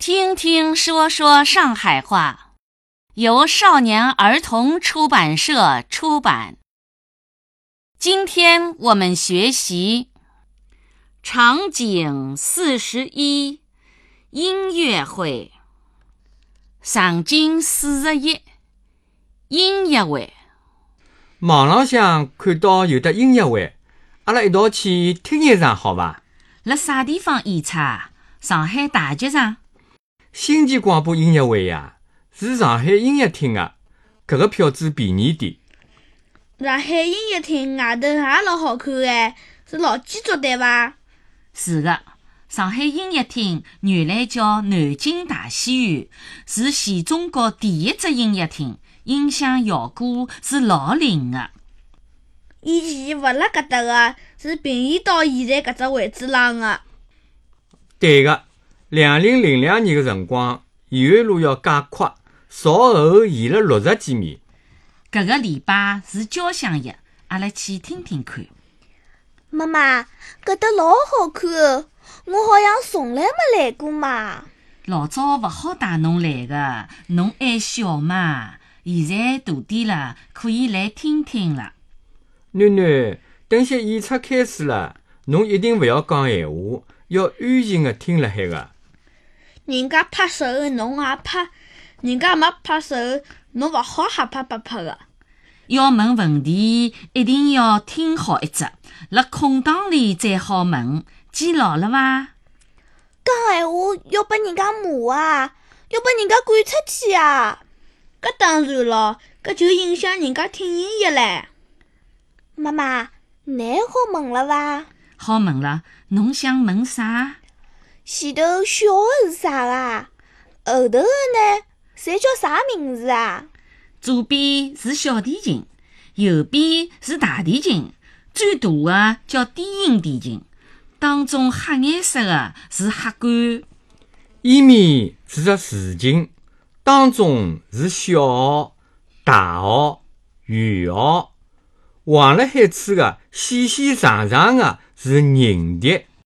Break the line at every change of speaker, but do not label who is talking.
听听说说上海话，由少年儿童出版社出版。今天我们学习场景四十一音乐会。场景四十一音乐会。
网浪向看到有的音乐会，阿拉一道去听一场好伐？
辣啥地方演出啊？上海大剧场。
星际广播音乐会呀，是上海音乐厅啊，搿个票子便宜点。
上海音乐厅外头也老好看哎，是老建筑对伐？
是的，上海音乐厅原来叫南京大戏院，是全中国第一只音乐厅，音响效果是老灵的。
以前勿辣搿搭个，是平移到现在搿只位置浪的。
对个。两零零两年个辰光，延安路要加宽，朝后移了六十几米。
搿个礼拜是交响乐，阿拉去听听看。
妈妈，搿搭老好看，我好像从来没来过嘛。
老早勿好带侬来个，侬还小嘛。现在大点了，可以来听听了。
囡囡，等歇演出开始了，侬一定勿要讲闲话，要安静的听辣海个。
人家拍手，侬也拍；人家没拍手，侬勿好瞎拍拍拍的。
要问问题，一定要听好一只，辣空档里再好问。记牢了伐？
讲闲话要拨人家骂啊，要拨人家赶出去啊！搿当然咯，搿就影响人家听音乐唻。妈妈，你好问了伐？
好问了，侬想问啥？
前头小的是啥啊？后头的呢？侪叫啥名字啊？
左边是小提琴，右边是大提琴，最大的叫低音提琴，当中黑颜色的是黑管。
伊面是只竖琴，当中是小号、大号、圆号，横辣海处的细细长长的是银笛。